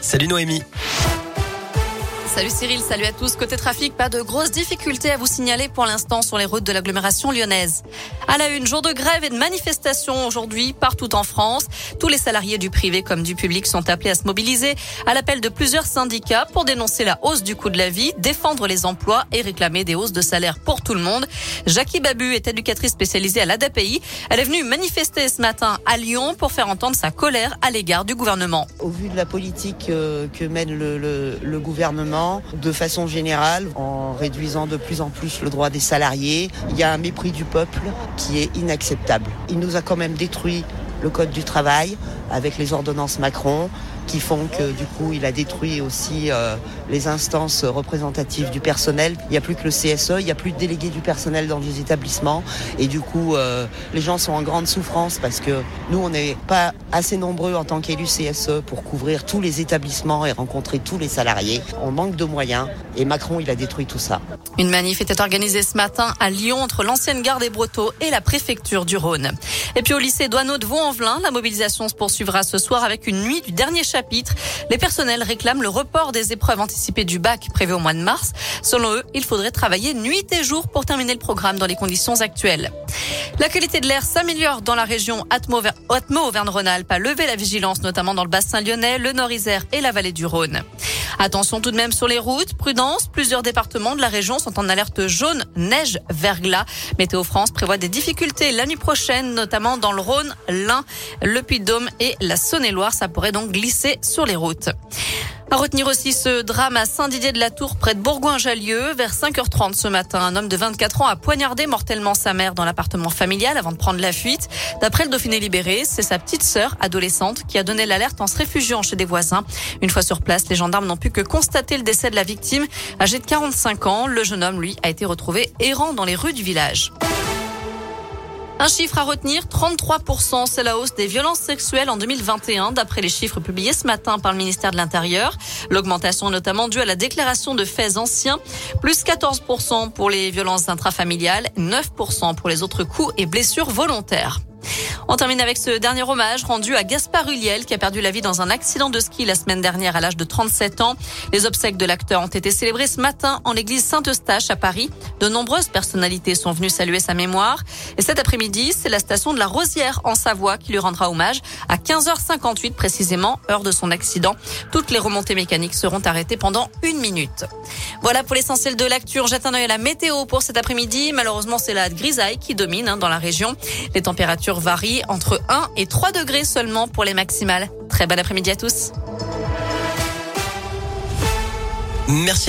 Salut Noémie. Salut Cyril, salut à tous. Côté trafic, pas de grosses difficultés à vous signaler pour l'instant sur les routes de l'agglomération lyonnaise. À la une, jour de grève et de manifestation aujourd'hui partout en France. Tous les salariés du privé comme du public sont appelés à se mobiliser à l'appel de plusieurs syndicats pour dénoncer la hausse du coût de la vie, défendre les emplois et réclamer des hausses de salaire pour tout le monde. Jackie Babu est éducatrice spécialisée à l'ADAPI. Elle est venue manifester ce matin à Lyon pour faire entendre sa colère à l'égard du gouvernement. Au vu de la politique euh, que mène le, le, le gouvernement, de façon générale, en réduisant de plus en plus le droit des salariés. Il y a un mépris du peuple qui est inacceptable. Il nous a quand même détruit le code du travail avec les ordonnances Macron qui font que du coup il a détruit aussi euh, les instances représentatives du personnel. Il n'y a plus que le CSE, il n'y a plus de délégués du personnel dans les établissements et du coup euh, les gens sont en grande souffrance parce que nous on n'est pas assez nombreux en tant qu'élus CSE pour couvrir tous les établissements et rencontrer tous les salariés. On manque de moyens et Macron il a détruit tout ça. Une manif était organisée ce matin à Lyon entre l'ancienne gare des Brotteaux et la préfecture du Rhône. Et puis au lycée Douaneau de Vaux-en-Velin, la mobilisation se poursuivra ce soir avec une nuit du dernier chapitre. Les personnels réclament le report des épreuves anticipées du bac prévu au mois de mars. Selon eux, il faudrait travailler nuit et jour pour terminer le programme dans les conditions actuelles. La qualité de l'air s'améliore dans la région Atmo-Auvergne-Rhône-Alpes a levé la vigilance notamment dans le bassin lyonnais, le Nord-Isère et la vallée du Rhône. Attention tout de même sur les routes, prudence, plusieurs départements de la région sont en alerte jaune, neige, verglas. Météo France prévoit des difficultés la nuit prochaine, notamment dans le Rhône, l'Ain, le Puy-de-Dôme et la Saône-et-Loire. Ça pourrait donc glisser sur les routes. À retenir aussi ce drame à Saint-Didier-de-la-Tour, près de Bourgoin-Jallieu. Vers 5h30 ce matin, un homme de 24 ans a poignardé mortellement sa mère dans l'appartement familial avant de prendre la fuite. D'après le Dauphiné libéré, c'est sa petite sœur adolescente qui a donné l'alerte en se réfugiant chez des voisins. Une fois sur place, les gendarmes n'ont pu que constater le décès de la victime. Âgé de 45 ans, le jeune homme, lui, a été retrouvé errant dans les rues du village. Un chiffre à retenir, 33%, c'est la hausse des violences sexuelles en 2021, d'après les chiffres publiés ce matin par le ministère de l'Intérieur. L'augmentation est notamment due à la déclaration de faits anciens, plus 14% pour les violences intrafamiliales, 9% pour les autres coups et blessures volontaires. On termine avec ce dernier hommage rendu à Gaspard Huliel qui a perdu la vie dans un accident de ski la semaine dernière à l'âge de 37 ans. Les obsèques de l'acteur ont été célébrées ce matin en l'église Saint-Eustache à Paris. De nombreuses personnalités sont venues saluer sa mémoire. Et cet après-midi, c'est la station de la Rosière en Savoie qui lui rendra hommage à 15h58 précisément, heure de son accident. Toutes les remontées mécaniques seront arrêtées pendant une minute. Voilà pour l'essentiel de l'actu. Jette un œil à la météo pour cet après-midi. Malheureusement, c'est la grisaille qui domine hein, dans la région. Les températures varient entre 1 et 3 degrés seulement pour les maximales. Très bon après-midi à tous. Merci.